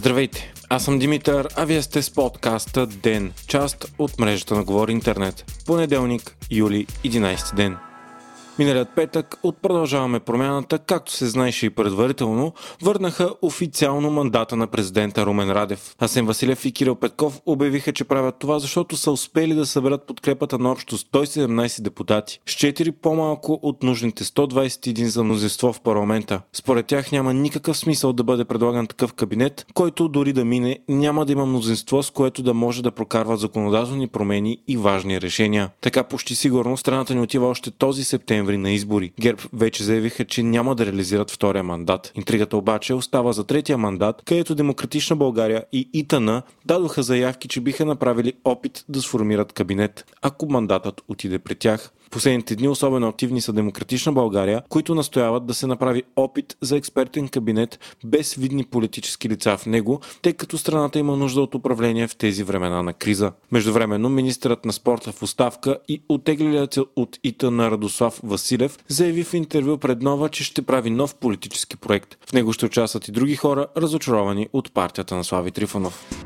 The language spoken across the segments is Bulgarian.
Здравейте, аз съм Димитър, а вие сте с подкаста ДЕН, част от мрежата на Говори Интернет. Понеделник, юли, 11 ден. Миналият петък от Продължаваме промяната, както се знаеше и предварително, върнаха официално мандата на президента Румен Радев. Асен Василев и Кирил Петков обявиха, че правят това, защото са успели да съберат подкрепата на общо 117 депутати, с 4 по-малко от нужните 121 за мнозинство в парламента. Според тях няма никакъв смисъл да бъде предлаган такъв кабинет, който дори да мине, няма да има мнозинство, с което да може да прокарва законодателни промени и важни решения. Така почти сигурно страната ни отива още този септември ноември на избори. ГЕРБ вече заявиха, че няма да реализират втория мандат. Интригата обаче остава за третия мандат, където Демократична България и ИТН дадоха заявки, че биха направили опит да сформират кабинет, ако мандатът отиде при тях. Последните дни особено активни са Демократична България, които настояват да се направи опит за експертен кабинет без видни политически лица в него, тъй като страната има нужда от управление в тези времена на криза. Междувременно министърът на спорта в оставка и отеглилият от ИТА на Радослав Василев заяви в интервю пред Нова, че ще прави нов политически проект. В него ще участват и други хора, разочаровани от партията на Слави Трифонов.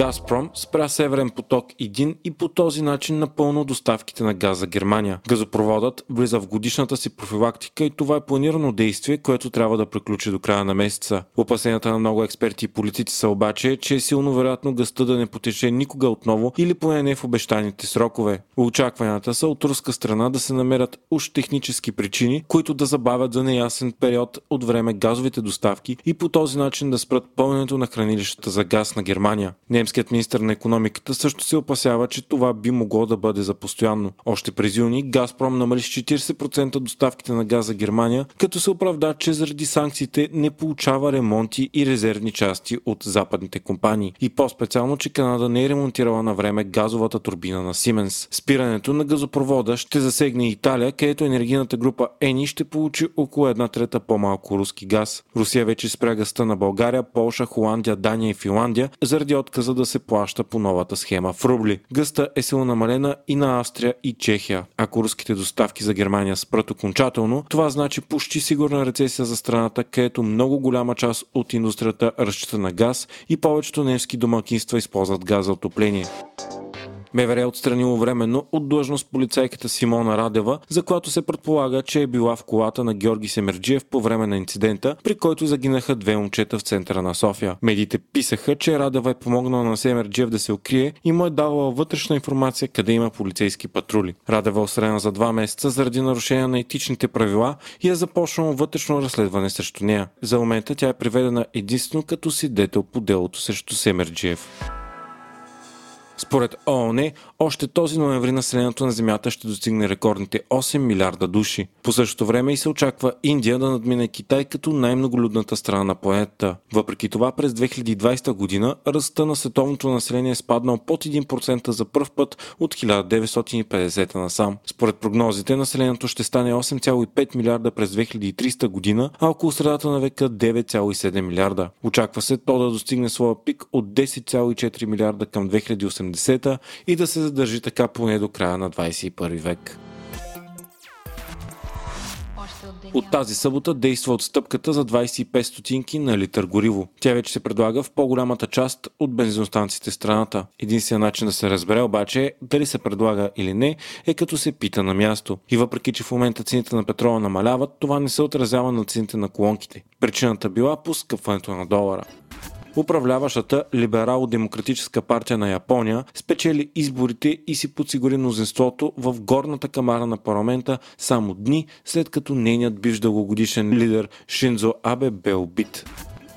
Газпром спря Северен поток 1 и по този начин напълно доставките на газ за Германия. Газопроводът влиза в годишната си профилактика и това е планирано действие, което трябва да приключи до края на месеца. Опасенията на много експерти и политици са обаче, че е силно вероятно гъста да не потече никога отново или поне не в обещаните срокове. Очакванията са от руска страна да се намерят уж технически причини, които да забавят за неясен период от време газовите доставки и по този начин да спрат пълненето на хранилищата за газ на Германия. Немският министр на економиката също се опасява, че това би могло да бъде за постоянно. Още през юни Газпром намали с 40% доставките на газ за Германия, като се оправда, че заради санкциите не получава ремонти и резервни части от западните компании. И по-специално, че Канада не е ремонтирала на време газовата турбина на Сименс. Спирането на газопровода ще засегне Италия, където енергийната група Ени ще получи около една трета по-малко руски газ. Русия вече спря гъста на България, Полша, Холандия, Дания и Финландия заради отказа да се плаща по новата схема в рубли. Гъста е силно намалена и на Австрия и Чехия. Ако руските доставки за Германия спрат окончателно, това значи почти сигурна рецесия за страната, където много голяма част от индустрията разчита на газ и повечето немски домакинства използват газ за отопление. МВР е отстранило временно от длъжност полицайката Симона Радева, за която се предполага, че е била в колата на Георги Семерджиев по време на инцидента, при който загинаха две момчета в центъра на София. Медиите писаха, че Радева е помогнала на Семерджиев да се укрие и му е давала вътрешна информация къде има полицейски патрули. Радева е острена за два месеца заради нарушение на етичните правила и е започнало вътрешно разследване срещу нея. За момента тя е приведена единствено като свидетел по делото срещу Семерджиев. Според ООН, още този ноември населението на Земята ще достигне рекордните 8 милиарда души. По същото време и се очаква Индия да надмине Китай като най-многолюдната страна на планетата. Въпреки това, през 2020 година ръста на световното население е спаднал под 1% за първ път от 1950 насам. Според прогнозите, населението ще стане 8,5 милиарда през 2300 година, а около средата на века 9,7 милиарда. Очаква се то да достигне своя пик от 10,4 милиарда към 2080 80-та и да се задържи така поне до края на 21 век. От тази събота действа отстъпката за 25 стотинки на литър гориво. Тя вече се предлага в по-голямата част от бензиностанциите в страната. Единственият начин да се разбере обаче дали се предлага или не е като се пита на място. И въпреки, че в момента цените на петрола намаляват, това не се отразява на цените на колонките. Причината била по скъпването на долара управляващата либерал-демократическа партия на Япония спечели изборите и си подсигури мнозинството в горната камара на парламента само дни след като нейният бивш дългогодишен лидер Шинзо Абе бе убит.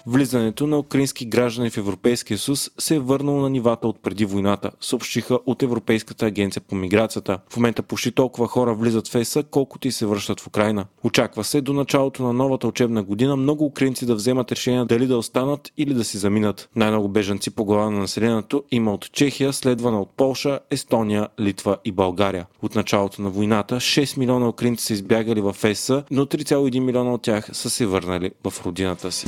Влизането на украински граждани в Европейския съюз се е върнало на нивата от преди войната, съобщиха от Европейската агенция по миграцията. В момента почти толкова хора влизат в ЕСА, колкото и се връщат в Украина. Очаква се до началото на новата учебна година много украинци да вземат решение дали да останат или да си заминат. Най-много бежанци по глава на населението има от Чехия, следвана от Полша, Естония, Литва и България. От началото на войната 6 милиона украинци са избягали в ЕСА, но 3,1 милиона от тях са се върнали в родината си.